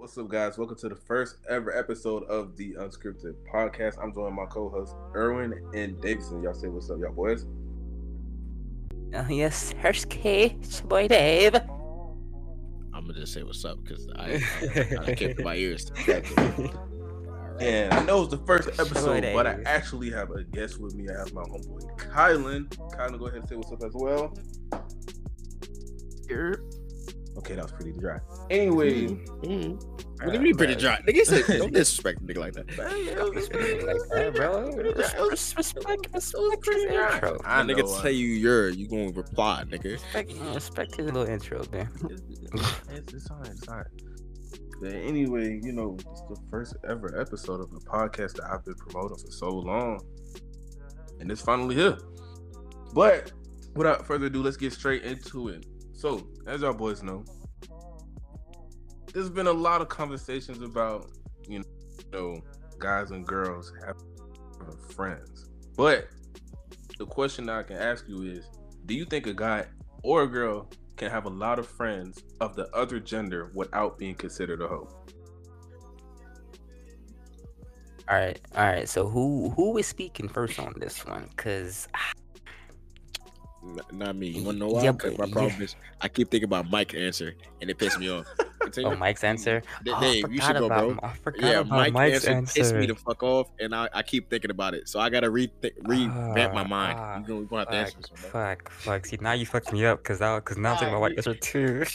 What's up, guys? Welcome to the first ever episode of the Unscripted Podcast. I'm joined by my co-hosts Erwin and Davidson. Y'all say what's up, y'all boys? Oh, yes, Hersky, it's your boy Dave. I'm gonna just say what's up because I, I, I kept my ears. And I know it's the first episode, but I actually have a guest with me. I have my homeboy Kylan. Kylan, go ahead and say what's up as well. Okay, that was pretty dry. Anyway, Mm-hmm. What do you mean pretty dry? Nigga said don't disrespect a nigga like that. like that, bro. Res- Respect, respect his intro. I nigga uh, tell you you're you gonna reply, nigga. Respect, respect his little intro, man. it's, it's alright, it's alright. But anyway, you know, it's the first ever episode of the podcast that I've been promoting for so long. And it's finally here. But without further ado, let's get straight into it. So, as y'all boys know, there's been a lot of conversations about, you know, guys and girls having friends. But the question I can ask you is do you think a guy or a girl can have a lot of friends of the other gender without being considered a hoe? All right, all right. So who who is speaking first on this one? Cause not me. You wanna know why? Yeah, but- my problem is I keep thinking about Mike's answer and it pissed me off. Continue. oh, Mike's answer. D- Oh, Dave, you should go, bro. I forgot Yeah, about Mike's Mike's answer, pissed me the fuck off, and I, I keep thinking about it. So I gotta re revamp my Ah, mind. ah, you gonna, gonna have to answer Fuck, this one, bro. fuck, fuck. See, now you fucked me up, cause I, cause now I'm thinking about Mike's answer too.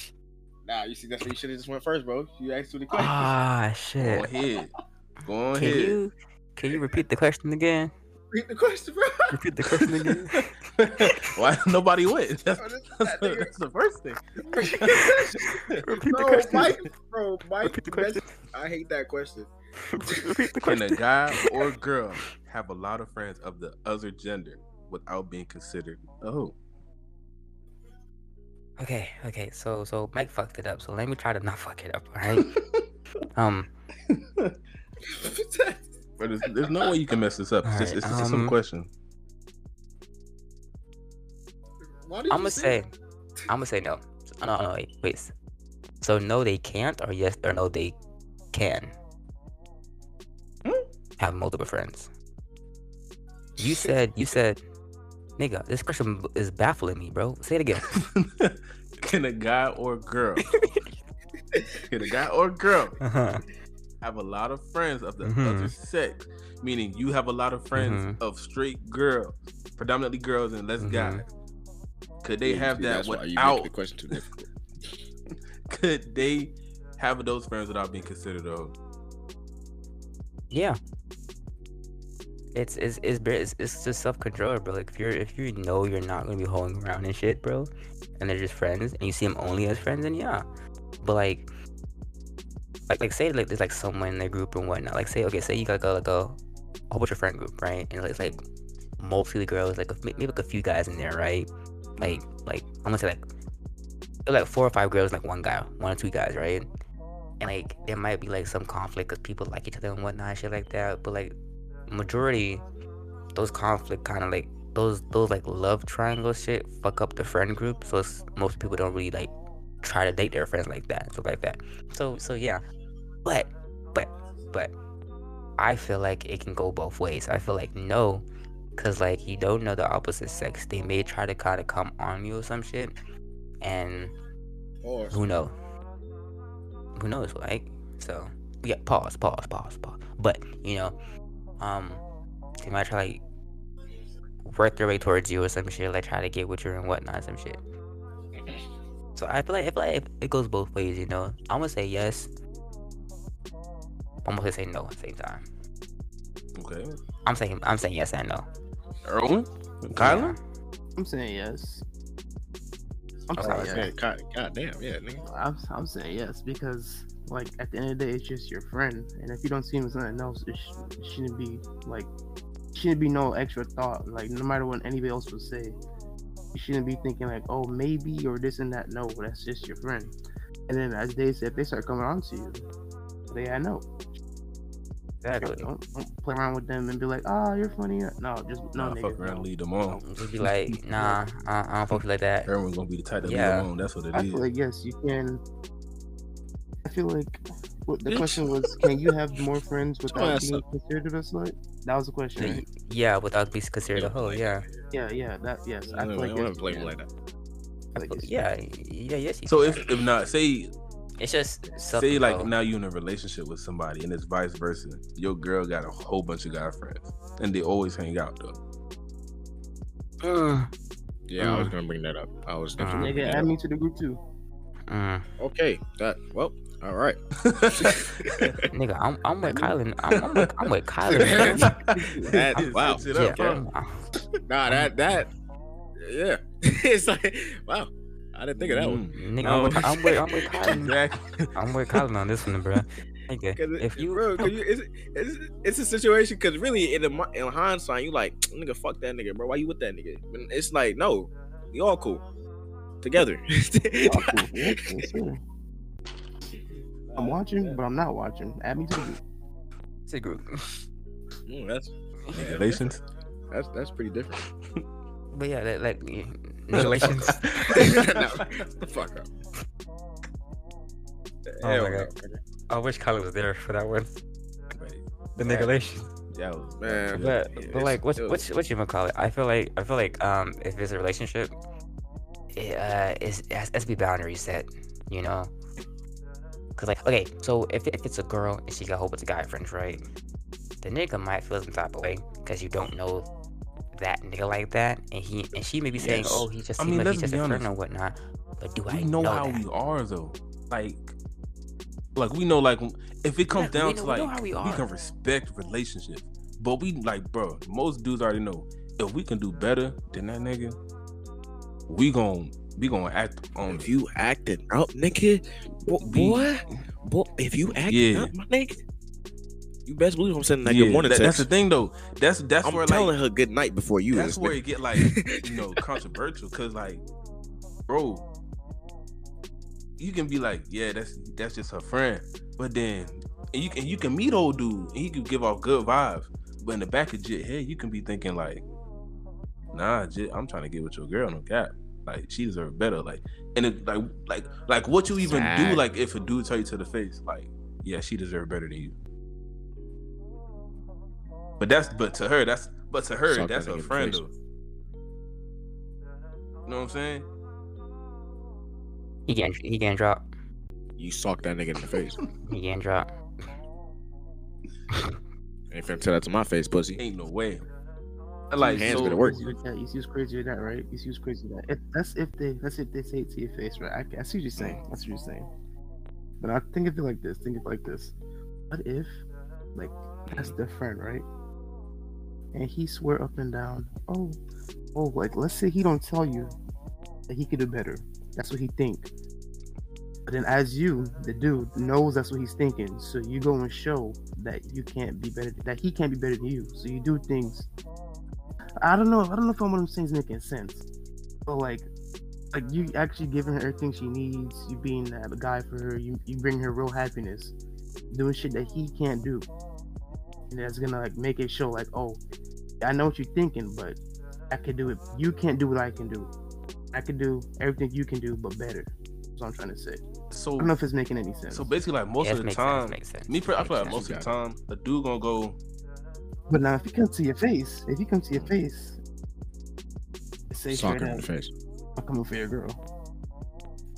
Nah, you see, that's what you should have just went first, bro. You asked two the question. Ah, shit. Go ahead. Go ahead. Can you can you repeat the question again? Read the question, bro. Repeat the question again. Why nobody went? That's, Bro, that's, the, that's the first thing. Repeat the bro, question. Mike, bro, Mike. Repeat the question. that's- I hate that question. Repeat the question. Can a guy or girl have a lot of friends of the other gender without being considered a hoe? Okay, okay. So so Mike fucked it up. So let me try to not fuck it up. All right. um. But there's, there's no way you can mess this up. It's just, Alright, it's just a simple um, question. I'm gonna say. I'm gonna say no. No, no, wait, wait. So no, they can't, or yes, or no, they can Hmm? have multiple friends. You said, you said, nigga, this question is baffling me, bro. Say it again. Can a guy or girl, can a guy or girl Uh-huh. Have a lot of friends of the Mhm. other sex? Meaning you have a lot of friends Mhm. of straight girls, predominantly girls and less Mhm. guys. Could they Yeah, have see, that that's why you without? the question too difficult. Could they have those friends without being considered a? Yeah. It's it's it's it's, it's just self control, bro. Like if you're if you know you're not gonna be holding around and shit, bro, and they're just friends, and you see them only as friends, then yeah. But like, like like say like there's like someone in the group and whatnot. Like say okay, say you got like a, like a whole bunch of friend group, right? And it's like mostly girls, like maybe like a few guys in there, right? Like like I'm gonna say like like four or five girls, like one guy, one or two guys, right? And like there might be like some conflict because people like each other and whatnot, shit like that. But like majority, those conflict kind of like those those like love triangle shit fuck up the friend group. So most people don't really like try to date their friends like that, stuff like that. So so yeah, but but but I feel like it can go both ways. I feel like no, cause like you don't know the opposite sex. They may try to kind of come on you or some shit, and Or who knows? Who knows, like? So yeah, pause, pause, pause, pause. But you know, um, they might try like work their way towards you or some shit, like try to get with you and whatnot, some shit. So I feel like I feel like it goes both ways, you know. I'm gonna say yes. I'm gonna say no at the same time. Okay. I'm saying I'm saying yes and no. Erwin? Kylan? I'm saying yes. I'm Oh, saying okay. yes. god, god damn, yeah, nigga. I'm, I'm saying yes because, like, at the end of the day, it's just your friend, and if you don't see him as something else, it, sh- it shouldn't be like, shouldn't be no extra thought. Like, no matter what anybody else would say, you shouldn't be thinking like, oh, maybe or this and that. No, that's just your friend. And then as they said, they start coming on to you. They, I know. Exactly. Don't, don't play around with them and be like, oh, you're funny. No, just no, Nah, nigga, fuck around, no. lead them on. Just be like, nah, I, I don't fuck you like that. Erwin's gonna be the type to Yeah. lead them on. That's what it I is. feel like yes, you can. I feel like What, the question was, can you have more friends without being up. considered a slut? That was the question, Y- right? Yeah, without being considered a hoe. Yeah. Yeah, yeah, that yes. I I feel don't like want yes, to play you like that. I feel like yes, Yeah. Yeah. Yes. So if if not, say it's just say like now you're in a relationship with somebody and it's vice versa. Your girl got a whole bunch of guy friends and they always hang out though. Mm, Yeah, I was Mm. gonna bring that up. I was definitely. gonna Nigga, bring that add up. me to the group too. mm. Okay, that well, all right. Nigga, I'm I'm with Kylan. I'm, I'm with I'm with Kylan. bro. That- Just wow. it Yeah, up, I'm, I'm- Nah, that that yeah. it's like wow. I didn't think of that one. Mm. nigga, No. I'm with, I'm with I'm with Kylan. Exactly. I'm with Kylan on this one, bro. Nigga, Cause it- if you bro, cause you, it's, it's it's a situation. Cause really, in the mi- in hindsight, you like nigga, fuck that nigga, bro. Why you with that nigga? And it's like, no, we all cool together. Oh, cool. Yeah. I'm watching, but I'm not watching. Add me to the group. it's a group. Mm, that's yeah, Relations. that's that's pretty different. But yeah, that, like yeah, relations. no, fuck up. Oh Hell my no. god. I wish Kylan was there for that one. The Yeah. nigga relation. Yeah, Man. But Yeah, but like what's it's- what's what you gonna call it? I feel like I feel like um if it's a relationship, it, uh it's, it has, has to be boundaries set, you know. Cause like okay, so if if it's a girl and she got a whole bunch of guy friends, right? The nigga might feel some type of way because you don't know that nigga like that, and he and she may be saying, Yes. oh, he just I mean, like he's just a friend or whatnot. But do we I know, know how that? we are though. Like, like we know, like if it comes Yeah, down know- to like we we, can respect relationships, but we like, bro. Most dudes already know if we can do better than that nigga, we gon' we gonna act on If you acting up, nigga, boy, boy, boy, if you acting Yeah. up, my nigga, you best believe I'm sending that Yeah, good morning that- that's the thing though. That's that's I'm where telling like her good night before you. that's where it get like you know controversial because like, bro, you can be like, yeah, that's that's just her friend, but then and you can you can meet old dude and he can give off good vibes, but in the back of your head, you can be thinking like, nah, Jit, I'm trying to get with your girl, no cap. Like she deserves better. Like and it like like like what you even do like if a dude tell you to the face, like, yeah, she deserves better than you. But that's but to her, that's but to her, Suck that's that nigga her friend face. though. You know what I'm saying? He can't he can't drop. You sock that nigga in the face. He can't drop. Ain't finna tell that to my face, pussy. Ain't no way. Like Hands so, better work. You see what- You see what's crazy with that, right? You see what's crazy with that. If, that's if they that's if they say it to your face, right? I, I see what you're saying. That's what you're saying. But I think of it like this. Think of it like this. What if, like, that's their friend, right? And he swear up and down, oh, oh, like let's say he don't tell you that he could do better. That's what he think. But then, as you, the dude, knows that's what he's thinking, so you go and show that you can't be better, that he can't be better than you. So you do things I don't know. I don't know if I'm one of them things making sense. But like, like you actually giving her everything she needs. You being that guy for her. You you bring her real happiness. Doing shit that he can't do. And that's gonna like make it show like, oh, I know what you're thinking, but I can do it. You can't do what I can do. I can do everything you can do, but better. That's what I'm trying to say. So I don't know if it's making any sense. so basically like most Yeah, of the makes time, sense, makes sense. me per- I feel like sense. most of the time, a dude gonna go, but now if he comes to your face, if he comes to your face, say Sock straight her in the face. I'm coming for your girl.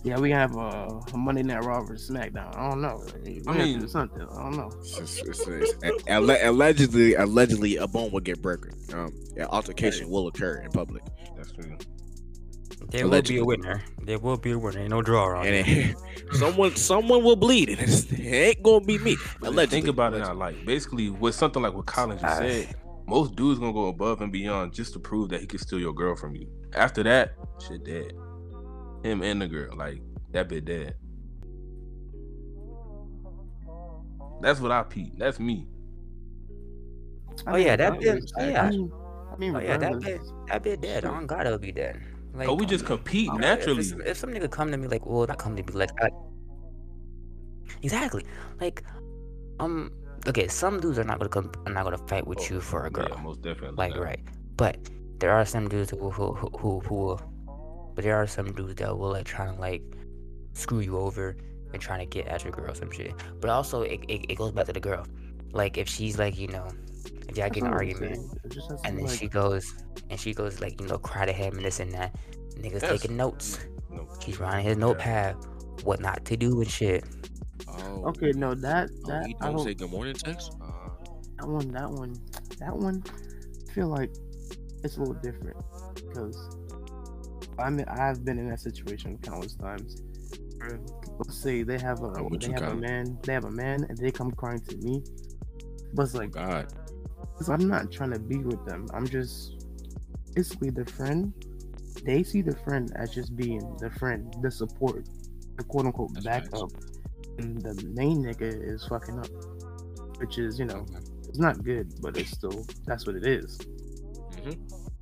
Yeah, we have a, a Monday Night Raw versus SmackDown. I don't know. We I have to mean- do something. I don't know. It's just- it's- it's- allegedly, allegedly, a bone will get broken. Um, an altercation will occur in public, that's true. There will be a winner. There will be a winner. Ain't no draw around and it, someone, someone will bleed, and it's, it ain't gonna be me. Allegedly, think about it now, like basically with something like what Collins just I- said, most dudes gonna go above and beyond just to prove that he can steal your girl from you. After that, shit dead. Him and the girl, like that bit dead. That's what I peep. That's me. Oh, yeah, that bit- I yeah. mean, I mean, Oh yeah, that bit, that bit dead. On God, it'll be dead. Like, Oh, we just compete uh, naturally. it's- If, some nigga come to me like, well, not come to me like, I, exactly, like, um, okay, some dudes are not gonna come, are not gonna fight with Oh, you for a girl, Yeah, most definitely. like, not. right? But there are some dudes who who who who, who will, but there are some dudes that will like try to like screw you over fucking trying to get at your girl some shit. But also it, it, it goes back to the girl. Like if she's like, you know, if y'all That's get an argument saying. It just has to and then like, she goes and she goes like, you know, cry to him and this and that. Niggas Yes. taking notes. No, He's writing his notepad, what not to do and shit. Oh, okay, no, that Oh, that he I don't don't say good morning text. Uh, that one, that one, that one. I feel like it's a little different because I mean I've been in that situation countless times. Let's say they have a Oh, what they you have a man, they have a man, and they come crying to me. But it's like, God, cause I'm not trying to be with them. I'm just basically the friend. They see the friend as just being the friend, the support, the quote unquote That's facts. backup, and the main nigga is fucking up, which is you know it's not good, but it's still that's what it is. Mhm.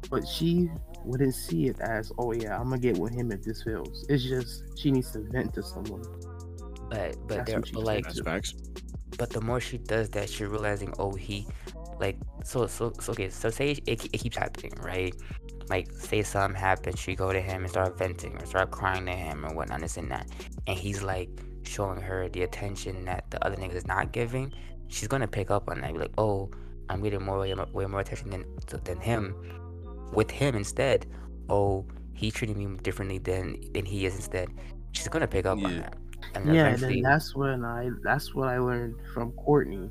But she wouldn't see it as, oh yeah, I'm gonna get with him if this fails. It's just she needs to vent to someone. But but That's there what but like but the more she does that, she's realizing, oh, he, like, so, so, so okay, so say it, it keeps happening, right? Like, say something happens, she go to him and start venting or start crying to him or whatnot, this and that, and he's like showing her the attention that the other niggas is not giving. She's gonna pick up on that, be like, oh, I'm getting more, way, more- way more attention than than him, with him instead. Oh, he treating me differently than than he is instead. She's gonna pick up on Yeah. that. And Yeah, and then that's when I that's what I learned from Courtney.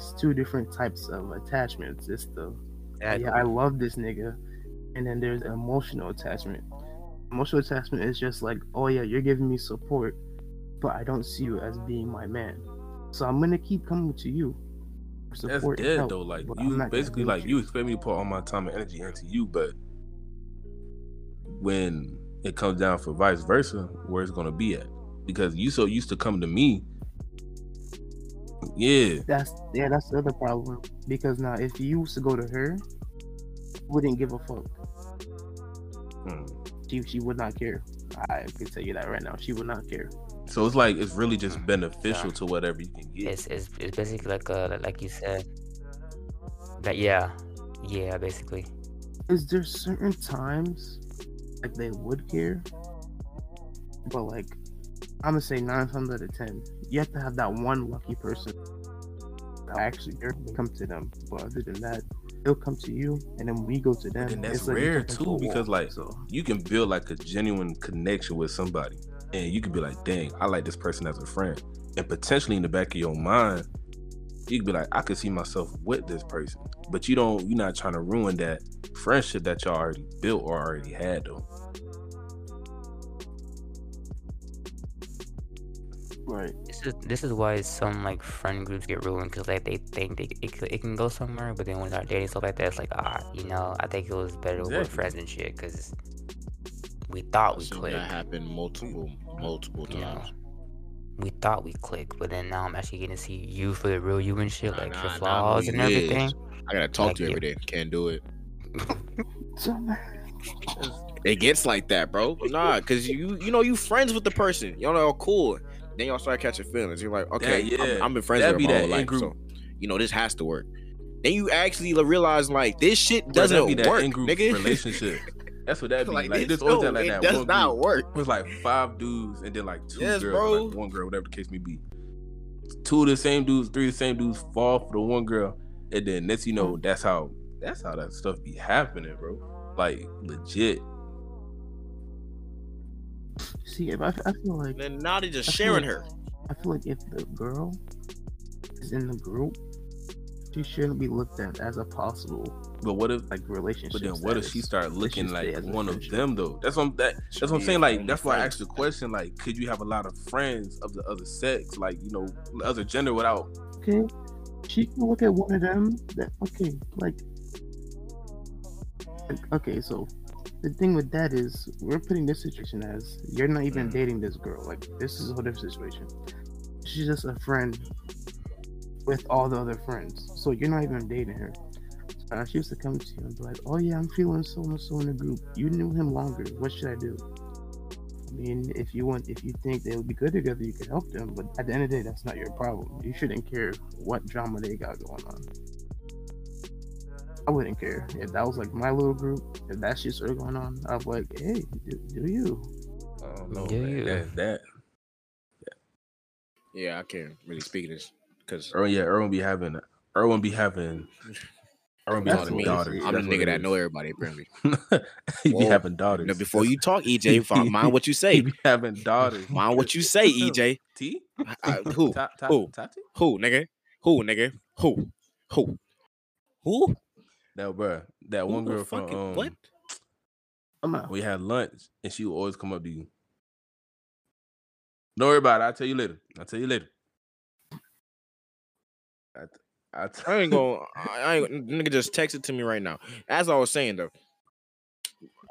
It's two different types of attachments. It's the yeah, I love this nigga, and then there's emotional attachment. Emotional attachment is just like, oh yeah, you're giving me support, but I don't see you as being my man. So I'm gonna keep coming to you. That's dead help, though. Like you basically like you expect me to put all my time and energy into you, but when it comes down for vice versa, where it's gonna be at? Because you so used to come to me. Yeah. That's yeah, that's the other problem. Because now, if you used to go to her, wouldn't give a fuck. Hmm. She she would not care. I can tell you that right now. She would not care. So it's like it's really just beneficial to whatever you can get. it's, it's, it's basically like uh like you said that yeah yeah basically Is there certain times like they would care, but like I'm gonna say nine times out of ten, you have to have that one lucky person that actually come to them. But other than that, they'll come to you, and then we go to them. then that's like rare, too, because, like, so you can build like a genuine connection with somebody and you could be like dang i like this person as a friend and potentially in the back of your mind you could be like i could see myself with this person but you don't you're not trying to ruin that friendship that y'all already built or already had though right. this is this is why some like friend groups get ruined because like they think they, it, it can go somewhere but then when they're dating stuff like that it's like ah you know i think it was better with Exactly. friends and shit because we thought we clicked that happen multiple, multiple you know times. we thought we clicked but then now i'm actually getting to see you for the real you and shit Nah, like nah, your flaws who and you is. everything I gotta talk Like, to you every day. Can't do it. It gets like that, bro. Nah, cause you you know you friends with the person. Y'all know cool. Then y'all start catching feelings. You're like, okay, yeah. I'm, I'm been friends That'd with be her my that whole life, so you know this has to work. Then you actually realize like this shit doesn't be that work, nigga. relationship that's what that be like, like, this always no, like it that does one not group. work. it was like five dudes and then like two Yes, girls bro. like one girl whatever the case may be two of the same dudes three of the same dudes fall for the one girl and then next you know that's how that's how that stuff be happening bro like legit see, if I, I feel like Then now they just I sharing like- her. I feel like if the girl is in the group, she shouldn't be looked at as a possible but what if like relationship. But then what if she start looking like stay as one of them though? That's what I'm, that, Should that's what I'm saying. Like that's why I friends. asked the question. Like, could you have a lot of friends of the other sex, like you know, the other gender without? okay, she can look at one of them. That okay, like, like, okay. So the thing with that is we're putting this situation as you're not even Mm. dating this girl. Like this is a whole different situation. She's just a friend with all the other friends. So you're not even dating her. So now she used to come to you and be like, "Oh yeah, I'm feeling so and so in the group. You knew him longer. What should I do?" I mean, if you want, if you think they would be good together, you can help them. But at the end of the day, that's not your problem. You shouldn't care what drama they got going on. I wouldn't care if that was like my little group. If that shit started going on, I'd be like, "Hey, do, do you?" I don't know, Yeah, man. yeah. That, that Yeah, I can't really speak this because Erwin, yeah, Erwin be having, Erwin be having, Erwin be That's having me. daughters. I'm the That's what nigga it that is. know everybody apparently. he be having daughters. Now, before you talk, EJ, fi- mind what you he say. be having daughters. Mind what you say, EJ. T? Who? Ta- ta- Who? Tati? Who, nigga? Who, nigga? Who? Who? Who? No, bro. That one Who the girl from fucking- um, what? I'm out. we had lunch and she would always come up to you. Don't worry about it. I'll tell you later. I'll tell you later. I, I, t- I ain't gonna. I I ain't. Nigga just texted to me right now. As I was saying though.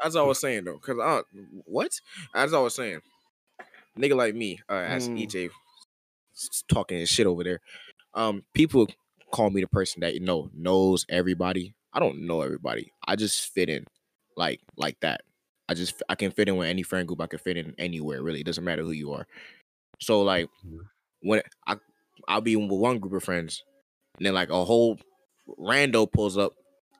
As I was saying though, cause I what? As I was saying, nigga like me, uh, as Hmm. EJ talking his shit over there. Um, people call me the person that you know knows everybody. I don't know everybody. I just fit in, like like that. I just I can fit in with any friend group. I can fit in anywhere. Really, it doesn't matter who you are. So like Mhm. when I I'll be with one group of friends, and then like a whole rando pulls up,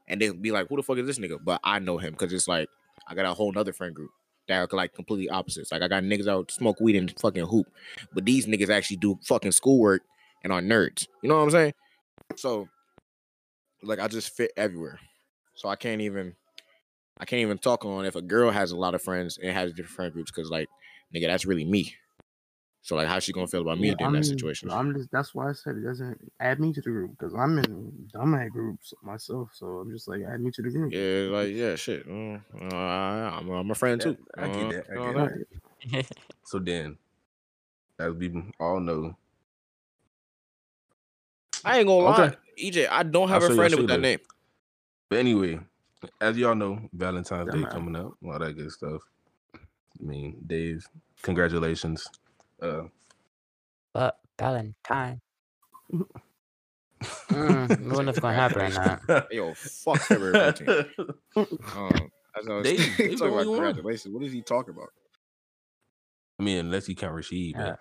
and they'll be like, "Who the fuck is this nigga?" But I know him because it's like I got a whole nother friend group that are like completely opposites. Like I got niggas out smoke weed and fucking hoop, but these niggas actually do fucking schoolwork and are nerds. You know what I'm saying? So like I just fit everywhere. So I can't even I can't even talk on if a girl has a lot of friends and has different friend groups because like nigga, that's really me. So like how's she gonna feel about me Yeah, in I'm, that situation? I'm just that's why I said it doesn't add me to the group because I'm in I'm at groups myself, so I'm just like add me to the group. Yeah, like yeah, shit. Mm, uh, I'm, I'm a friend too. I get Uh, that, I you get what that. So then, as we all know, I ain't gonna lie, Okay. EJ. I don't have I'll a friend with you that name. But anyway, as y'all know, Valentine's Day Dumbass. coming up, all that good stuff. I mean, Dave, congratulations. Uh, But Valentine. Mm, we wonder if it's gonna happen or not. Hey, Yo, fuck February 14th. Um, as I was They- they talking about congratulations. What is he talking about? I mean, unless you count Rashid, Yeah.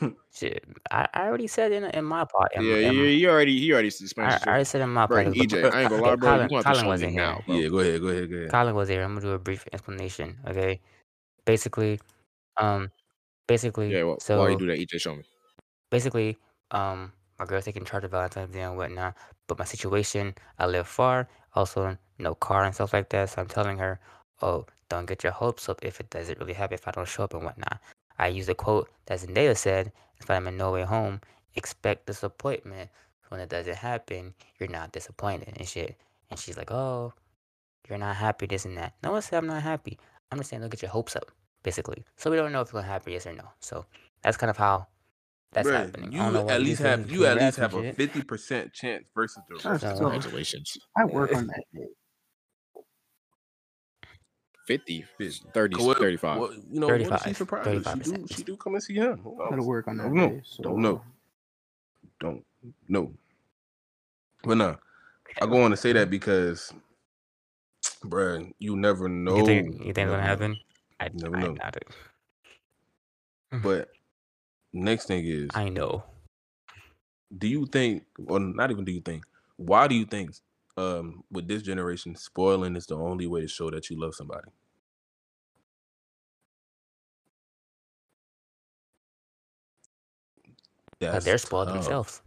But Shit, I, I already said in in my part. In, yeah, in, you, you already he already I, suspended. I already said in my part. EJ, I ain't gonna lie, bro. Colin, you gonna have to Colin wasn't me here. now, bro. yeah, go ahead, go ahead, go ahead. Colin was here. I'm gonna do a brief explanation. Okay, basically, um, basically, Yeah, well, so while you do that, EJ, show me. basically, um, my girl's taking charge of Valentine's Day and whatnot. But my situation, I live far, also no car and stuff like that. So I'm telling her, oh, don't get your hopes up if it doesn't really happen, if I don't show up and whatnot. I use a quote that Zendaya said, if I'm in no way home, expect disappointment. When it doesn't happen, you're not disappointed and shit. And she's like, oh, you're not happy, this and that. No one said I'm not happy. I'm just saying, don't get your hopes up, basically. So we don't know if it's going to happen, yes or no. So that's kind of how that's Bruh, happening. You I don't know why at least have you at least have a fifty percent chance versus the That's rest. So- of so- them. Congratulations. I work on that day. 50, 50. 30, Well, 35. Well, you know, what if she 35, surprised? She do, she do come and see him. Who Gotta work on that Don't know. So Don't know. Um, don't know. But nah, I go on to say that because, bruh, you never know. You think, you think it's gonna happen? I, Never I know. doubt it. But next thing is, I know. do you think, or not even do you think, why do you think, um, with this generation, spoiling is the only way to show that you love somebody? Because they're spoiled tough. themselves.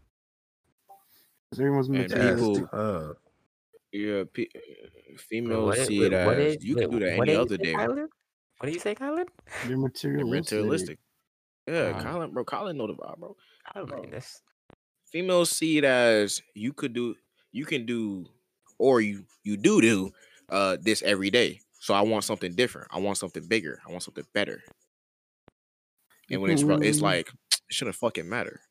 'Cause everyone's And materialistic. That's people- tough. Yeah, pe- females what see it what as did- you wait, can do that any other day. Kyler? What do you say, Kyler? They're They're materialistic. materialistic. Yeah, Um, Colin, bro, Colin know the vibe, bro. I don't know. Bro. That's Females see it as you could do, you can do, or you you do do uh this every day. So I want something different. I want something bigger. I want something better. And when it's ro- it's like it shouldn't fucking matter.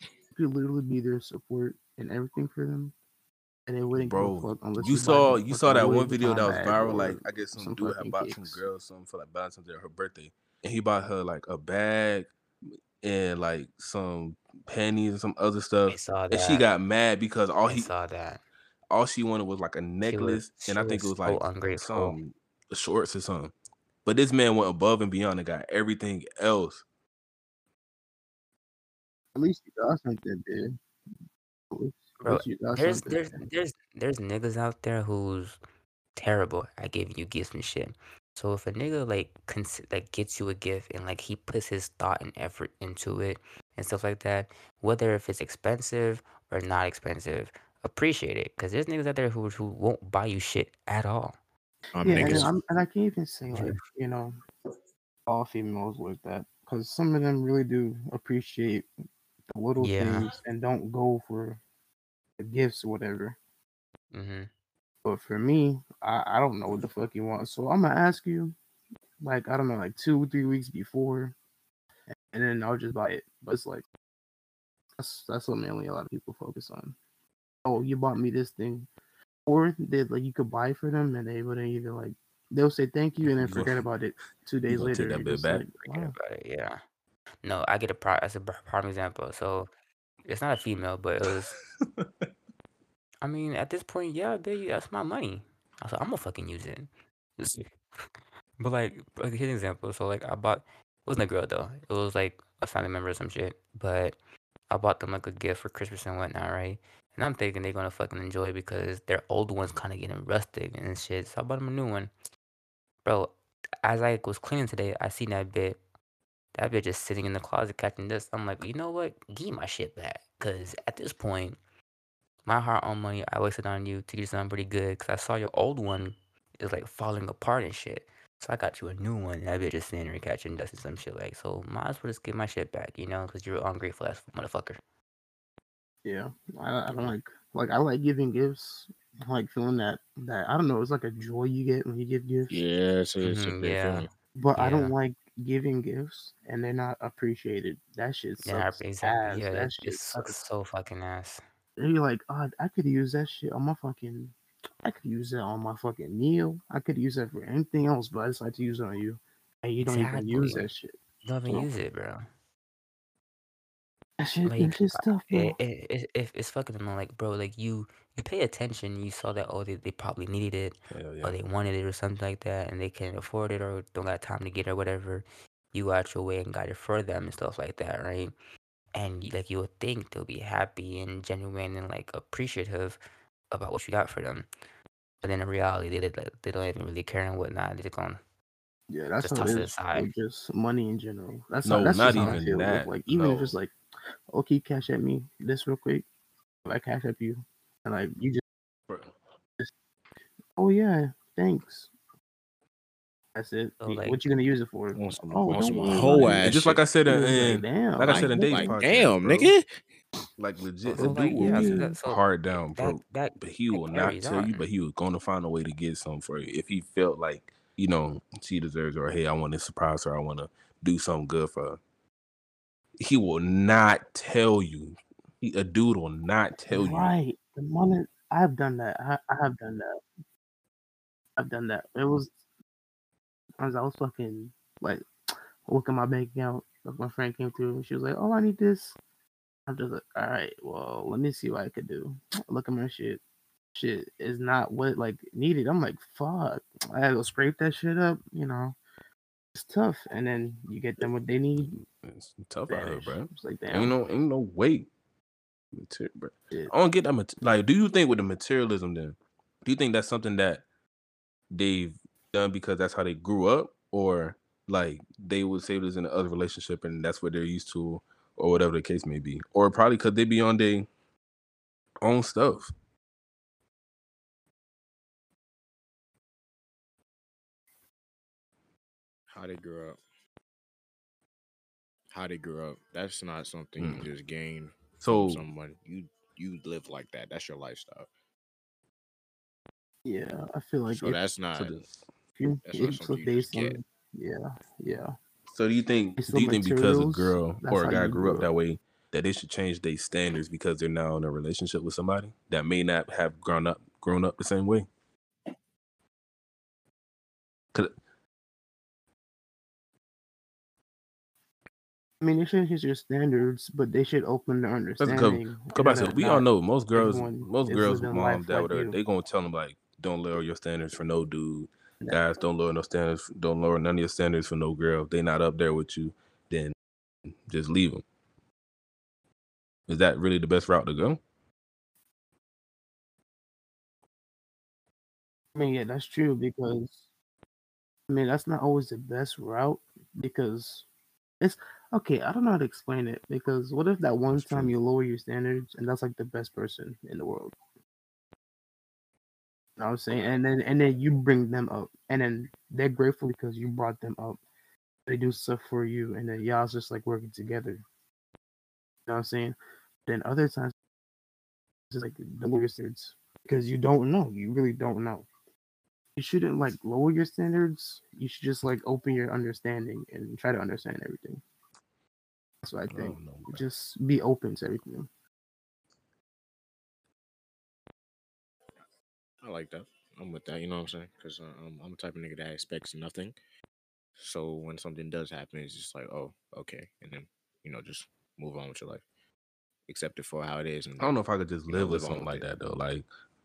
You could literally be their support and everything for them, and they wouldn't Bro, unless you saw you saw that one video that was viral. Like I guess some some dude had fucking bought some kicks. girl something for like Valentine's Day or her birthday, and he bought her like a bag and like some panties and some other I stuff. saw that. And she got mad because all I he saw that. All she wanted was like a She was- necklace, and I think it was so like ungrateful. some shorts or something. But this man went above and beyond and got everything else. At least you got something, dude. At Bro, got There's something. there's there's there's niggas out there who's terrible at giving you gifts and shit. So if a nigga like cons- like gets you a gift and like he puts his thought and effort into it and stuff like that, whether if it's expensive or not expensive, appreciate it. Cause there's niggas out there who who won't buy you shit at all. Um, yeah, and, I'm, and I can't even say like you know all females like that because some of them really do appreciate the little Yeah. things and don't go for the gifts or whatever. Mm-hmm. But for me, I, I don't know what the fuck you want, so I'm gonna ask you, like I don't know, like two three weeks before, and then I'll just buy it. But it's like that's that's what mainly a lot of people focus on. Oh, you bought me this thing, or they like you could buy for them and they wouldn't even like they'll say thank you and then You go- forget about it two days later. take that bit back? like, wow. it. Yeah. No, I get a pro as a prime example. So it's not a female, but it was. I mean, at this point, yeah, baby, that's my money. I was like, I'm gonna fucking use it. but like, like here's an example. So like, I bought. It wasn't a girl though. It was like a family member or some shit. But I bought them like a gift for Christmas and whatnot, right? And I'm thinking they're gonna fucking enjoy it because their old one's kind of getting rustic and shit. So I bought them a new one, bro. As I was cleaning today, I seen that bit. That bit just sitting in the closet catching dust. I'm like, you know what? Give my shit back. Cause at this point, my hard earned money I wasted on you to get something pretty good. Cause I saw your old one is like falling apart and shit. So I got you a new one. And that bitch just sitting there catching dust and some shit like. So might as well just give my shit back, you know? Cause you're ungrateful ass motherfucker. Yeah, I, I don't like like I like giving gifts. I like feeling that that I don't know. It's like a joy you get when you give gifts. yeah, it's, it's a Mhm, great yeah. feeling. But I don't like giving gifts and they're not appreciated. That shit Yeah, sucks exactly. ass. Yeah, that it, shit it's so, sucks. so fucking ass. And you're like, oh, I could use that shit on my fucking. I could use that on my fucking meal. I could use that for anything else, but I decided to use it on you, and you don't even use Exactly. that shit. You don't even So- use it, bro. That shit, Like, that shit's tough, bro. It, it, it, it, it's fucking annoying. Like, bro, like you you pay attention. You saw that oh they, they probably needed it Hell or yeah. they wanted it or something like that, and they can't afford it or don't got time to get it or whatever. You go out your way and got it for them and stuff like that, right? And you- like you would think they'll be happy and genuine and like appreciative about what you got for them. But then in reality, they did, like, they don't even really care and whatnot. They're just going Yeah, that's Just how toss it it is aside. with just money in general. That's No, how, that's not just how I even feel with, that, Like even if no. it's like, Oh, okay, cash at me this real quick. I cash at you, and like you just, Bro, oh yeah, thanks. That's it. So, like- what you gonna use it for? Want some, Oh, want some whole ass And just like I said in, in like, damn, like I said in Like, Dave's like, podcast, damn, bro, nigga. like legit, So, like, dude will yeah, be so that- so hard down, that that but he will not carries tell you, but he was going to find a way to get something for you if he felt like you know she deserves or hey, I want to surprise her, I want to do something good for her. He will not tell you. He, a dude will not tell you. Right. The moment I've done that. I, I have done that. I've done that. It was as I was fucking like looking my bank account. like, My friend came through and she was like, "Oh, I need this." I'm just like, "All right, well, let me see what I could do." Look at my shit. Shit is not what like needed. I'm like, "Fuck!" I had to scrape that shit up. You know, it's tough. And then you get them what they need. It's tough out here, bro. It's like, Ain't no, ain't no way. Mater- bro. Yeah. I don't get that. Mat- like, do you think with the materialism, then, do you think that's something that they've done because that's how they grew up, or like they would say this in another relationship and that's what they're used to, or whatever the case may be, or probably could they be on their own stuff? How they grew up. How they grew up. That's not something Mm. you just gain So, from someone. You you live like that. That's your lifestyle. Yeah, I feel like so if, that's not. so, the- if you that's not it's something you based just get. on yeah, yeah. so do you think? It's Do you think because a girl or a guy grew grew up up. that way that they should change their standards because they're now in a relationship with somebody that may not have grown up grown up the same way? I mean, they shouldn't hit your standards, but they should open their understanding. Come and said, we all know most girls, most girls, mom, dad, like whatever, they gonna tell them like, don't lower your standards for no dude. No. Guys, don't lower no standards. Don't lower none of your standards for no girl. If they not up there with you, then just leave them. Is that really the best route to go? I mean, yeah, that's true because I mean, that's not always the best route because it's okay. I don't know how to explain it because what if that one time true. you lower your standards and that's like the best person in the world? You know what I'm saying? And then and then you bring them up and then they're grateful because you brought them up. They do stuff for you and then y'all's just like working together. You know what I'm saying? Then other times it's like the lower standards because you don't know. You really don't know you shouldn't like lower your standards. You should just like open your understanding and try to understand everything. That's what I I think. don't know, man. Just be open to everything. I like that. I'm with that. You know what I'm saying? Because uh, I'm, I'm the type of nigga that expects nothing. So when something does happen, it's just like, oh, okay, and then you know just move on with your life, accept it for how it is. And I don't know if I could just You know, live with live something like it. that though. Like,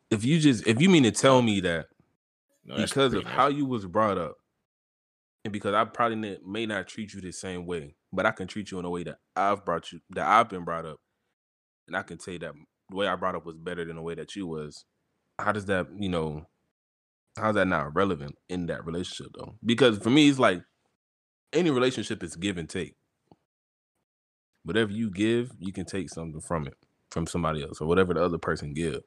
if you just if you mean to tell me that No, because of pretty how you was brought up, and because I probably may not treat you the same way, but I can treat you in a way that I've brought you that I've been brought up, and I can say that the way I brought up was better than the way that you was. How does that you know? How's that not relevant in that relationship though? Because for me, it's like any relationship is give and take. Whatever you give, you can take something from it from somebody else or whatever the other person give.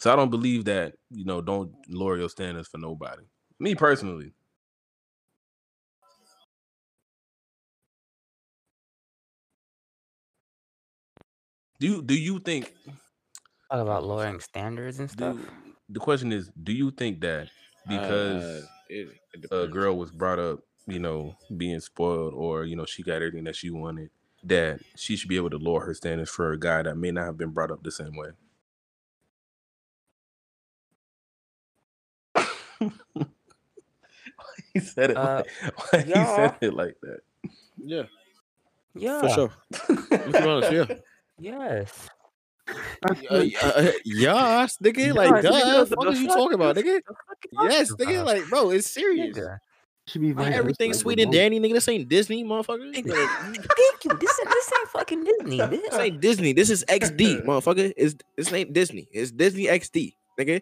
So I don't believe that, you know, don't lower your standards for nobody. Me personally. Do you do you think Talk about lowering standards and stuff. do the question is, do you think that because uh, it, it a girl was brought up, you know, being spoiled or, you know, she got everything that she wanted, that she should be able to lower her standards for a guy that may not have been brought up the same way? he said it Uh, like, why he said it like that. Yeah, Yeah. for sure. Let's be honest, yeah. Yes. Uh, uh, yes, nigga. Like, Yes, duh. nigga, What the fuck are you fuck- talking about, the nigga? Yes, talking nigga. about? Like, bro, it's serious. Nigga. should be Like, vice versa, everything's like, sweet and both. dandy, nigga. This ain't Disney, motherfucker. Nigga, Thank you. This, this ain't fucking Disney, This ain't Disney. This is XD, motherfucker. It's this ain't Disney. It's Disney XD, nigga.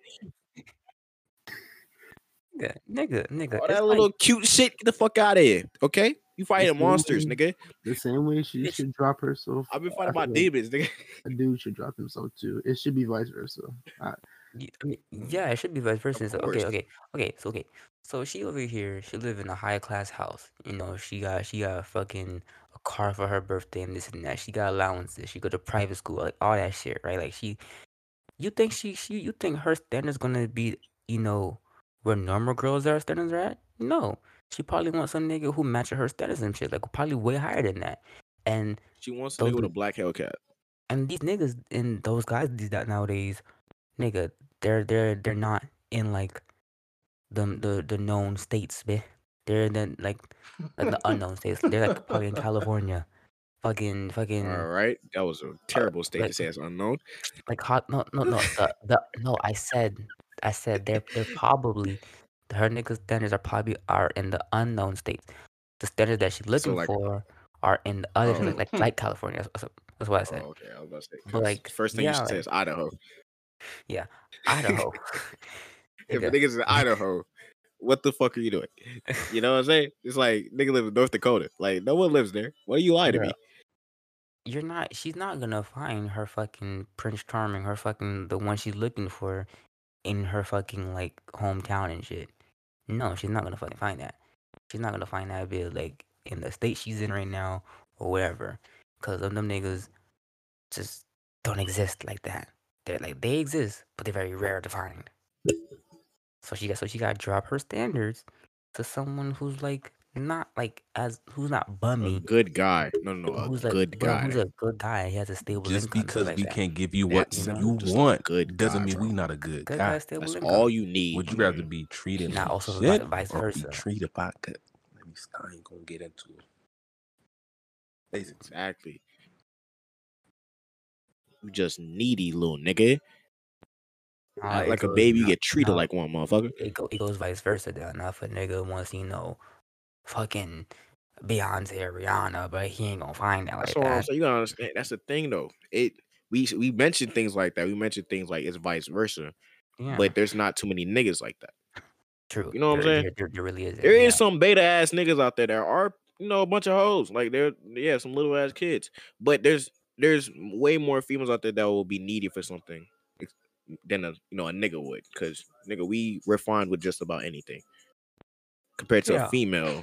Nigga, nigga, nigga. All it's that like- little cute shit. Get the fuck out of here, okay? You fighting monsters, moving. nigga. The same way she Bitch. should drop herself. I've been I fighting my like demons, nigga. A dude should drop himself too. It should be vice versa. I, Y- I mean, yeah, it should be vice versa. So, okay, okay, okay. So, okay, so she over here, she live in a high class house. You know, she got she got a fucking a car for her birthday and this and that. She got allowances. She go to private school, like all that shit, right? Like she, you think she she you think her standards gonna be you know where normal girls are standards are at? No, she probably wants some nigga who matches her status and shit, like probably way higher than that. And She wants Those nigga with a black Hellcat. and these niggas and those guys these that nowadays, nigga, they're they're they're not in like the the the known states, bitch. They're in the like like the unknown states. They're like probably in California. Fucking fucking All right, that was a uh, terrible state like- to say it's unknown. like hot no no no the, the no I said I said they're they're probably her niggas standards are probably are in the unknown states. The standards that she's looking like- for are in the other Oh. states, like like California. That's, that's what I Oh, said. okay, I was about to say. But, 'cause like, first thing you yeah, should say is Idaho. Yeah, Idaho. If a nigga's in Idaho, what the fuck are you doing? You know what I'm saying? It's like nigga live in North Dakota. Like no one lives there. Why are you lie to me? you're not she's not gonna find her fucking Prince Charming, her fucking the one she's looking for in her fucking like hometown and shit. No, she's not gonna fucking find that. She's not gonna find that bit like in the state she's in right now or wherever. Cause of them niggas just don't exist like that. They're like they exist, but they're very rare to find. So she got so she gotta drop her standards to someone who's like not like as who's not A bummy. good guy. No, no, no. A who's a good but guy. Who's a good guy? He has a stable Just income. because like we that. can't give you Yeah, what you know, you want good doesn't guy, mean we bro. not a good, Good guy. guy, stable That's income. all you need. Would you rather be treated Not like also shit vi- vice or versa. be treated by good? Let me stop. I ain't gonna get into it. Basically, Exactly. You just needy little nigga. Nah, Act it like a goes- baby, you get treated no, like one, motherfucker. it, go, it goes vice versa. Though. Now, if a nigga wants, you know, fucking Beyonce or Rihanna, but he ain't gonna find that like That's I'm that. saying. You gotta understand. That's the thing, though. It we we mentioned things like that. We mentioned things like it's vice versa, Yeah. but there's not too many niggas like that. True. You know what I'm saying? There, there, there really is. There is yeah. some beta ass niggas out there. There are you know a bunch of hoes. Like there, yeah, some little ass kids. But there's there's way more females out there that will be needy for something than a you know a nigga would. Cause nigga, we we're fine with just about anything. Compared to Yeah. a female,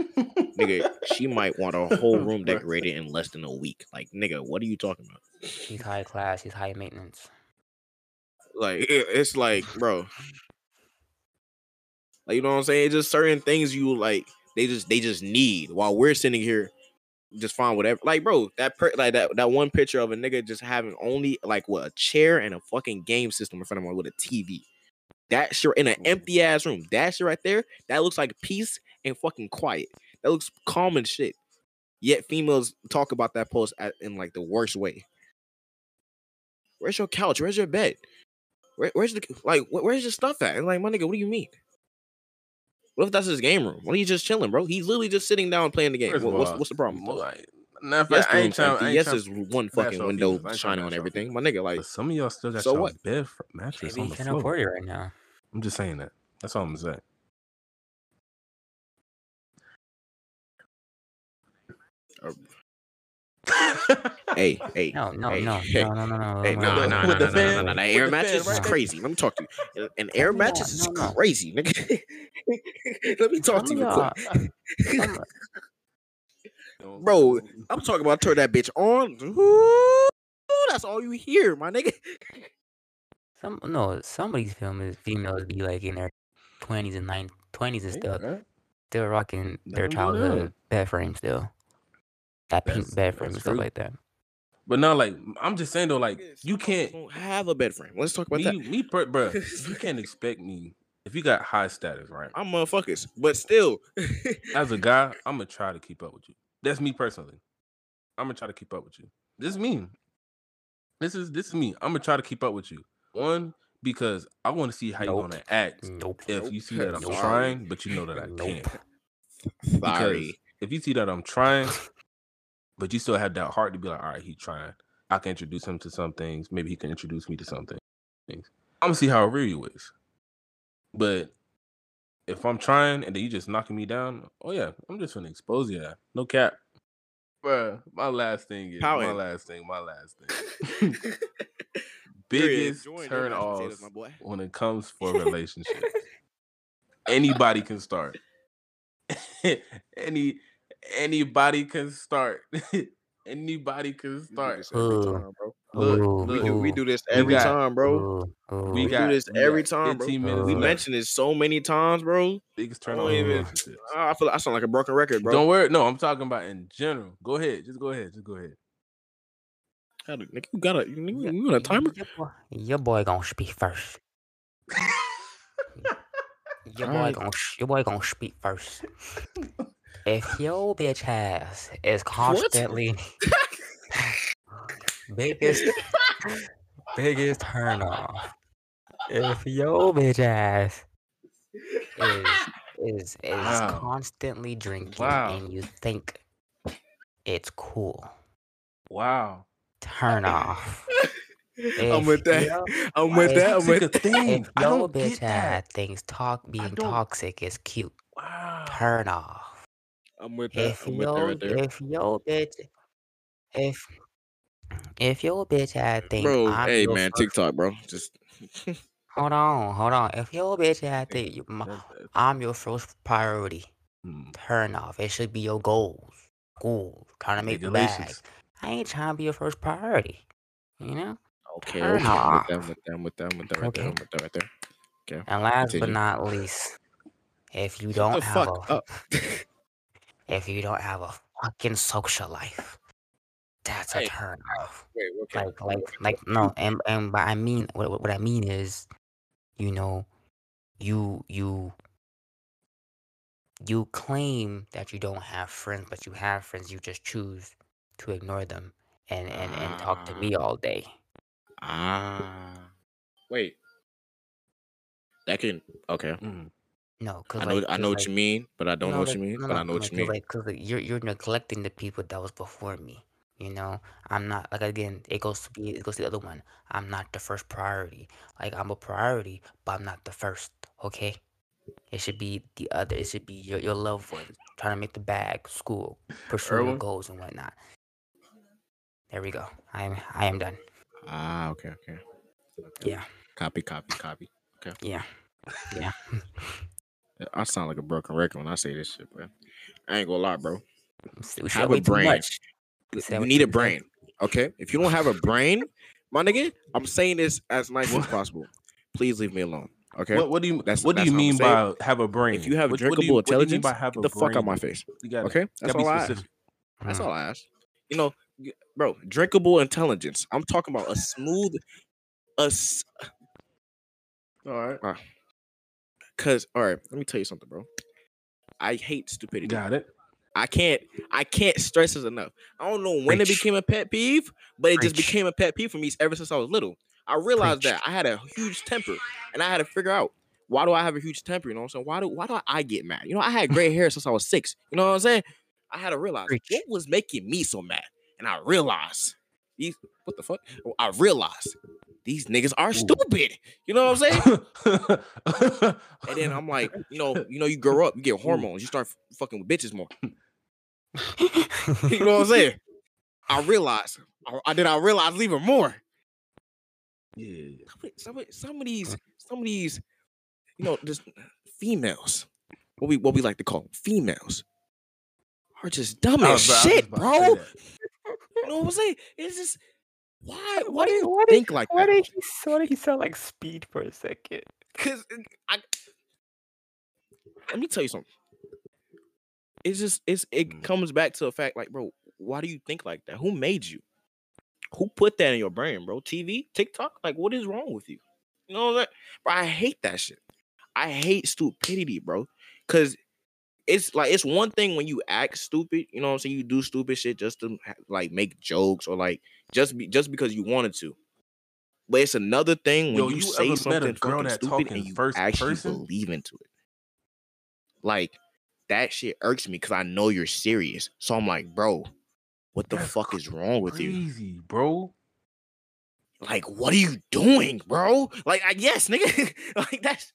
nigga, she might want a whole room decorated in less than a week. Like nigga, what are you talking about? He's high class. He's high maintenance. Like it- it's like, bro. Like you know what I'm saying? It's just certain things you like. They just they just need while we're sitting here, just find whatever. Like bro, that per, like that that one picture of a nigga just having only like what a chair and a fucking game system in front of him with a TV. That shit in an empty ass room. That shit right there. That looks like peace and fucking quiet. That looks calm and shit. Yet females talk about that post at, in like the worst way. Where's your couch? Where's your bed? Where, where's the like? Where's your stuff at? And like, my nigga, what do you mean? What if that's his game room? What are you just chilling, bro? He's literally just sitting down playing the game. What- what's, what's the problem? Like, nah, if Yes, I ain't trying. I ain't yes, trying- there's one fucking window females. I ain't trying shining on everything. My nigga, like, But some of y'all still got so y'all what? bed mattress Maybe on he the can floor. afford it right now. I'm just saying that. That's all I'm saying. Hey, hey, No, no, hey, no, hey, no, no, no, no. Hey, no, no, no, no, the- no, no, with no, the no, no, fan- no, That with air the mattress fan right is there. crazy. Let me talk to you. An air No, mattress is no, no. crazy, nigga. Let me talk to Some you of quick. y'all- some- Bro, I'm talking about turn that bitch on. Ooh, that's all you hear, my nigga. Some no, some of these females females be like in their twenties and nine twenties and Hey, stuff. bruh. Still rocking Let their them do childhood them. bed frame still. That pink bed frame and stuff true. like that. But no, like I'm just saying though, like you can't have a bed frame. Let's talk about me, that. me, per, bruh, You can't expect me if you got high status, right? I'm motherfuckers, but still. As a guy, I'm gonna try to keep up with you. That's me personally. I'm gonna try to keep up with you. This is me. This is this is me. I'm gonna try to keep up with you. One because I want to see how Nope. you're gonna act Nope. if you see that I'm Sorry. trying, but you know that I Nope. can't. Sorry. Because if you see that I'm trying, but you still have that heart to be like, all right, he's trying. I can introduce him to some things. Maybe he can introduce me to some thi- things. I'm gonna see how real you is. But if I'm trying and then you just knocking me down, oh yeah, I'm just gonna expose you. No cap. Bruh, my last thing is my Pouting. last thing, my last thing. Biggest turn mashed off potatoes, my boy. when it comes for relationships. Anybody can start. Any anybody can start. anybody can We do start. this every time, bro. Look, Ooh, look, We do, we do this every got- time, bro. Ooh, ooh. we We got do this every time, bro. 15 minutes We mentioned it so many times, bro. biggest turn don't on in even- I feel like I sound like a broken record, bro. Don't worry. No, I'm talking about in general. Go ahead. Just go ahead. Just go ahead. How the- nigga, you got a you, you you got a timer? Your boy, your boy gonna speak first. Your boy Alright. gonna your boy gonna speak first. If your bitch ass is constantly biggest biggest turn off. If your bitch ass is is is Wow. constantly drinking Wow. and you think it's cool, Wow. turn off. I'm with that. your- I'm with that. I'm with a thing. If your bitch that. ass thinks talk being toxic is cute, Wow. turn off. I'm with that. If I'm with that your right there. if your bitch if if your bitch ass think Bro, I'm hey your man, first- TikTok, bro. Just hold on, hold on. If your bitch ass think you, my, I'm your first priority, hmm. turn off. It should be your goals. Goals. Trying to make the bag. I ain't trying to be your first priority. You know? okay, Turn okay. off. I'm with. With. With. With right. Okay. That right there. And last but not least, if you Shut don't have a. if you don't have a fucking social life, that's a Hey, turn off. Wait, okay. Like, like, like, no, and and what I mean, what what I mean is, you know, you you you claim that you don't have friends, but you have friends. You just choose to ignore them and and and talk to me all day. Ah. Wait. That can okay. Mhm. No, cause I know like, I 'cause, what like, you mean, but I don't know No, what like, you mean. no, But no, I know what like, you 'cause, mean. Like, cause like, you're you're neglecting the people that was before me. You know, I'm not like again. It goes to be it goes to the other one. I'm not the first priority. Like I'm a priority, but I'm not the first. Okay. It should be the other. It should be your, your loved ones trying to make the bag, school, pursue your Erwin? goals and whatnot. There we go. I am I am done. Ah, okay, okay. Yeah. Copy, copy, copy. Okay. yeah. Yeah. I sound like a broken record when I say this shit, bro. I ain't gonna lie, bro. We Have a brain. much. We You need a too much. brain, okay? If you don't have a brain, my nigga, I'm saying this as nice as possible. Please leave me alone, okay? What, what do you That's- What do you mean by have a brain? If you have What- what drinkable what you intelligence, by have get a the fuck out my face, You gotta, okay? That's gotta be all I ask. That's all I ask. You know, bro, drinkable intelligence. I'm talking about a smooth, a s- All right, cause all right. Let me tell you something, bro. I hate stupidity. got it. I can't I can't stress this enough. I don't know when it became a pet peeve, but it just became a pet peeve for me ever since I was little. I realized Preach. that I had a huge temper and I had to figure out why do I have a huge temper? You know what I'm saying? Why do why do I get mad? You know, I had gray hair since I was six. You know what I'm saying? I had to realize Preach. what was making me so mad. And I realized these what the fuck? I realized these niggas are stupid. You know what I'm saying? And then I'm like, you know, you know, you grow up, you get hormones, you start fucking with bitches more. you know what I'm saying? I realized. I, I did. I realize even more. yeah. Some, of- some, of- some of these, some of these, you know, just females. What we what we like to call them, females, are just dumb as was about- I was shit, about to say bro. You know what I'm saying? It's just why? Why Why do did- you did- think like Why that? did he why did he sound like speed for a second? Cause I let me tell you something. It's just it's it Mm. comes back to the fact like, bro, why do you think like that? Who made you? Who put that in your brain, bro? TV, TikTok? Like, what is wrong with you? You know that, bro. I hate that shit. I hate stupidity, bro. Cause it's like it's one thing when you act stupid, you know what I'm saying? You do stupid shit just to like make jokes or like just be just because you wanted to. But it's another thing when Yo, you, you say ever met a something girl fucking stupid and you first actually person? believe into it. Like that shit irks me because I know you're serious. So I'm like, bro, what the That's fuck is wrong with you? Crazy, bro. Like, what are you doing, bro? Like, I yes, nigga. like that's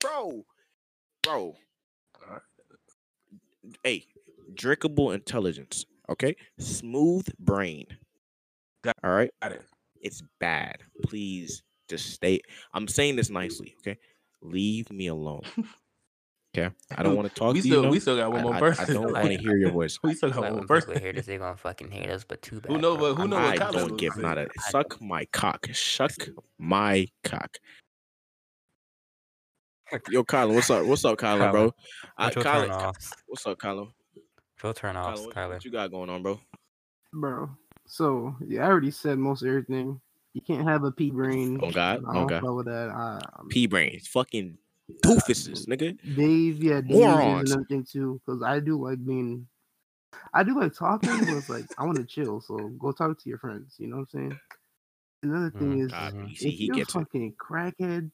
bro, bro. Alright. Hey, drinkable intelligence. Okay, smooth brain. Got- All right, Got it. it's bad. Please just stay. I'm saying this nicely. Okay, leave me alone. Okay, I don't want to talk We to still, you. no. we still got one more I, person. I don't Like- want to hear your voice. we still got Like, one when more people person. hear this, they gonna fucking hate us, but too bad. Who know bro. what- who I'm know not- what I don't give saying. not a I- suck my cock. Suck my cock. Yo, Colin, what's up? What's up, Colin, Kyler, bro? I, What's turn offs? what's up, Colin? Your turn offs, Colin, what, Tyler. what you got going on, bro? bro. So yeah, I already said most everything. You can't have a pea brain. Oh God, I oh don't God. fuck with that. I, um, P brains, fucking doofuses, nigga. Dave, yeah, Dave Morons. is another thing too. Because I do like being, I do like talking, but it's like I want to chill. So go talk to your friends. You know what I'm saying? Another thing Mm, is, God, you see, if he you're a gets it. fucking crackhead,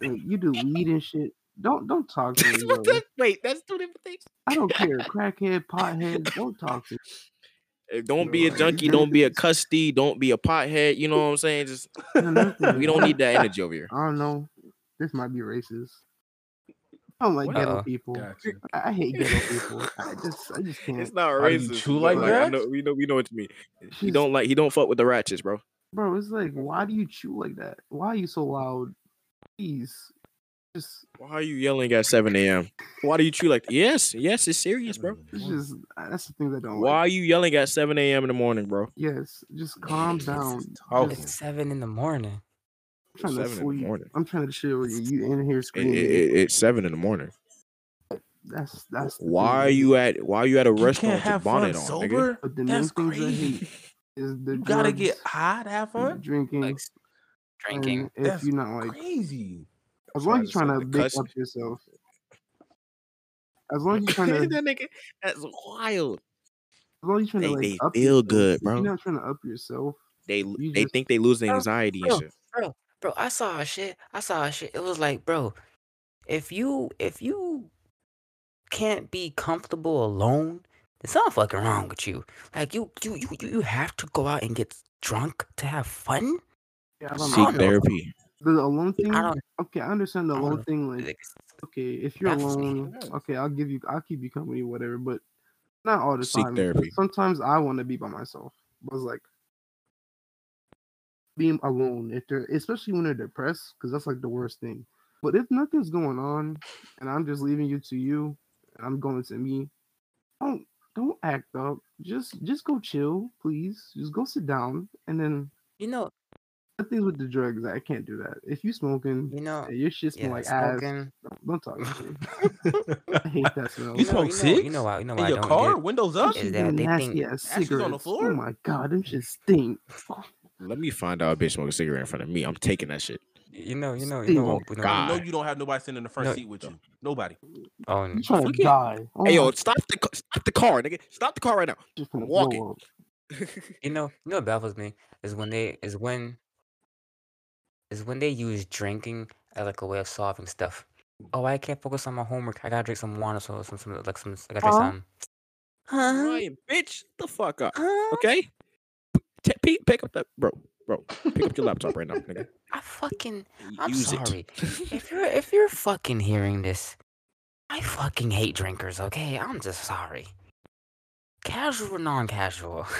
like you do weed and shit, don't don't talk to me. That's Bro. what that- Wait, that's two different things. I don't care, crackhead, pothead, don't talk to me. Eh, Don't be a junkie. you Don't be a guys- custy. Don't be a pothead. You know what I'm saying? Just And we don't need that energy over here. I don't know. This might be racist. I don't like What? ghetto people. Got you. I I hate ghetto people. I just, I just can't. It's not Why do you racist. chew but, like I that? know, we know, we know what you mean. He don't like. He don't fuck with the ratchets, bro. bro. It's like, why do you chew like that? Why are you so loud? Please, just, Why are you yelling at 7 a.m.? Why do you chew like? Yes, yes, it's serious, bro. it's just. Uh, that's the things I don't Why like. are you yelling at 7 a.m. in the morning, bro? Yes, just calm down. talking. Just, It's seven in the morning. I'm trying to Seven in sleep. morning. I'm trying to chill with you. You in here screaming. it- it- it's seven in the morning. that's that's. Why thing. are you at? Why are you at a You restaurant can't with your have fun bonnet on, nigga? sober. But the That's main things I crazy. is the You gotta get drugs, high to have fun. drinking. Like drinking. and if That's you're not like Crazy. As long as you're trying to the big up yourself. As long as you're trying to, that nigga, that's wild. As long as you're trying They, to like they feel yourself, good, bro. You're not trying to up yourself. They you they just- think they losing Bro, anxiety and shit. Bro, bro, I saw a shit. I saw a shit. It was like, bro, if you if you can't be comfortable alone, there's something fucking wrong with you. Like you you you you you have to go out and get drunk to have fun. Yeah, I don't Seek know. know. therapy. The alone thing. I. Okay, I understand the I alone thing. Like, like, okay, if you're Baffles me. alone, okay, I'll give you, I'll keep you company, whatever. But not all the Seek time. therapy. Sometimes I want to be by myself. But it's like being alone, if they're especially when they're depressed, because that's like the worst thing. But if nothing's going on, and I'm just leaving you to you, and I'm going to me, don't don't act up. Just just go chill, please. Just go sit down, and then You know. Nothing with the drugs. I can't do that. If you smoking, You know. and your shit smell Yeah, like ass. Don't, don't talk to me. I hate that smell. You know, smoke you know, six? You know why? You know In why I your car, get- windows up. Is Shit that them they nasty think- ass Ashes on the oh floor? Oh my god, them shit stink. Let me find out a bitch smoking a cigarette in front of me. I'm taking that shit. You know. You know. You know. oh you know God. You know you don't have nobody sitting in the front No. seat with you. Nobody. Oh, I'm trying to die. Oh hey yo, stop the ca- stop the car, nigga. Stop the car right now. shit finna walk blow it. up. You know, you know what baffles me is when they is when is when they use drinking as like a way of solving stuff. Oh, I can't focus on my homework. I gotta drink some water, so some, some like some. I gotta drink Huh? some. Huh? Ryan, bitch, the fuck up. Huh? Okay? T- Pete, pick up that bro, bro. Pick up your laptop right now, nigga. I fucking. Y- I'm Use sorry. it. If you're if you're fucking hearing this, I fucking hate drinkers. Okay, I'm just sorry. Casual or non-casual.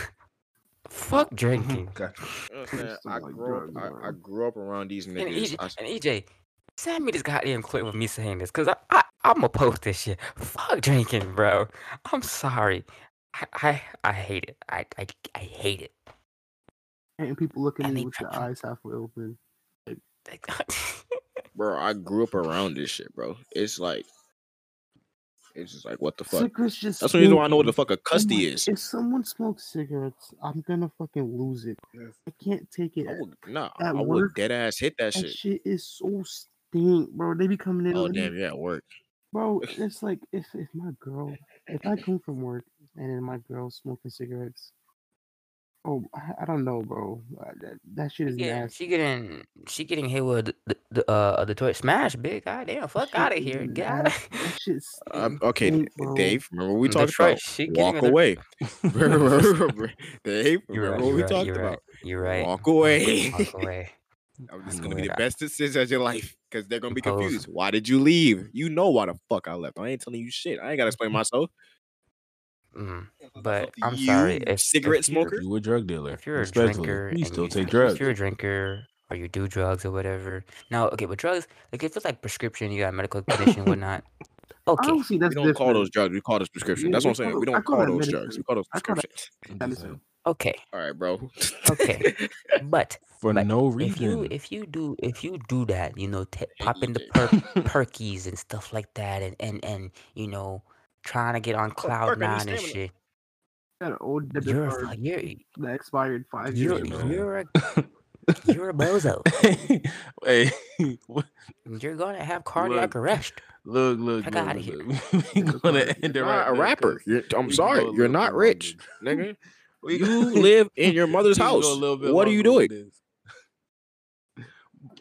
Fuck drinking. Gotcha. You know what I'm saying? I like grew up. I, I grew up around these And niggas. EJ, I s- and EJ, send me this goddamn clip with me saying this, cause I, I I'm gonna post this shit. Fuck drinking, bro. I'm sorry. I I, I hate it. I, I I hate it. And people looking at me with their eyes halfway open. Like, bro, I grew up around this shit, bro. It's like, it's just like, what the fuck? Cigarettes just. That's the reason why I know what the fuck a custody my- is. If someone smokes cigarettes, I'm gonna fucking lose it. I can't take it. I would, nah, at I would work, dead ass hit that That shit. shit is so stink, bro. They be coming in. Oh let damn, yeah, at work. Bro, it's like if if my girl, if I come from work and then my girl smoking cigarettes, oh, I, I don't know, bro. Uh, That, that shit is yeah, nasty. she getting she getting hit with the, uh the uh Detroit Smash, big goddamn. Fuck shit out of is here, get out of nasty. That shit Um, stink, okay, stink, bro. Dave. Remember what we talked Detroit, about? she getting Walk a- away. Dave, You're remember right. what You're we right. talked You're about? right. You're right. Walk away. Walk away. Um, This is gonna be away. the best decision of your life because they're gonna be Propose. confused. Why did you leave? You know why the fuck I left. I ain't telling you shit. I ain't gotta explain myself. Mm. But I'm you, sorry, if- cigarette if you're- smoker. You a drug dealer. if you're a Respectfully, drinker, you and still you- take drugs. if you're a drinker or you do drugs or whatever. Now, okay, but drugs, like if it's like prescription, you got a medical condition, whatnot. Okay, Honestly, that's we don't call those drugs. We call those prescription. Yeah, That's what I'm saying. call We don't call call that those drugs. We call those I call that- prescriptions. I'm just Medicine. saying. okay, All right, bro. Okay. but For but no if you reason. if you do if you do that, you know, t- pop in the EJ. per- perkies and stuff like that, and and and you know, trying to get on cloud perk, nine and shit. That old debit You're card fu- you're that expired five you're years ago. you're a you're a bozo. hey, what- You're gonna have cardiac Look. arrest. look, look, Fuck look, outta look, here. look. we gonna end it You're right not a rapper. You're, I'm sorry. You're not rich, nigga. You live in your mother's we can go a house. What are you longer with doing?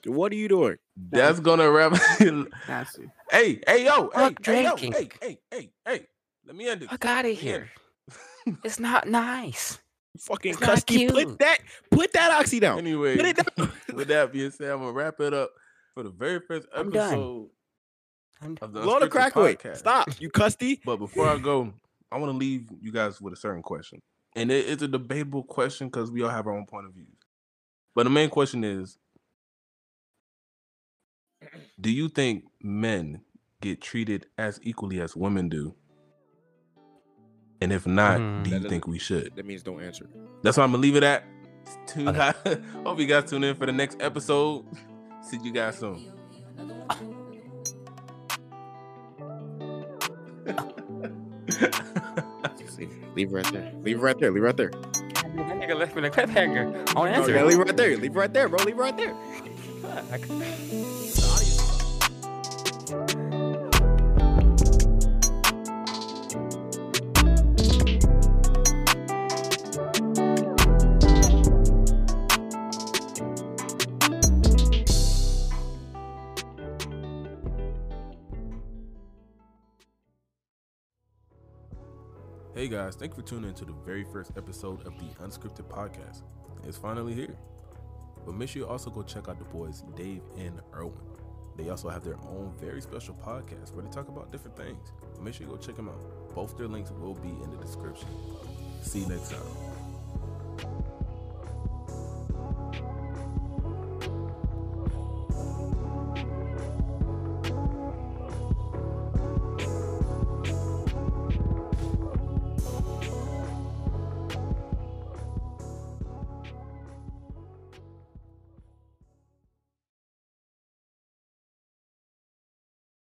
This. What are you doing? That's gonna wrap. Nasty. hey, hey, yo, hey, Fuck hey, yo, hey, hey, hey, hey. Let me end it. Fuck out of Let me end here. It's not nice. Fucking It's not Cusky, put that put that oxy down. Anyway, Put it down. with that being said, I'm gonna wrap it up for the very first I'm done. episode I'm of the Blow the Unscripted crack away. Podcast. Stop. You custy. But before I go, I want to leave you guys with a certain question, and it, it's a debatable question because we all have our own point of views. But the main question is: Do you think men get treated as equally as women do? And if not, Hmm. do you think we should? That means don't answer. That's why I'm gonna leave it at. Tune Okay. Hope you guys tune in for the next episode. See you guys soon. Leave, leave right there. Leave right there. Leave right there. that nigga left me a cliffhanger. I want to answer you leave right there. Leave right there, bro. Leave right there. Fuck. Hey guys, thank you for tuning in to the very first episode of the Unscripted Podcast. It's finally here. But make sure you also go check out the boys Dave and Erwin. They also have their own very special podcast where they talk about different things. Make sure you go check them out. Both their links will be in the description. See you next time.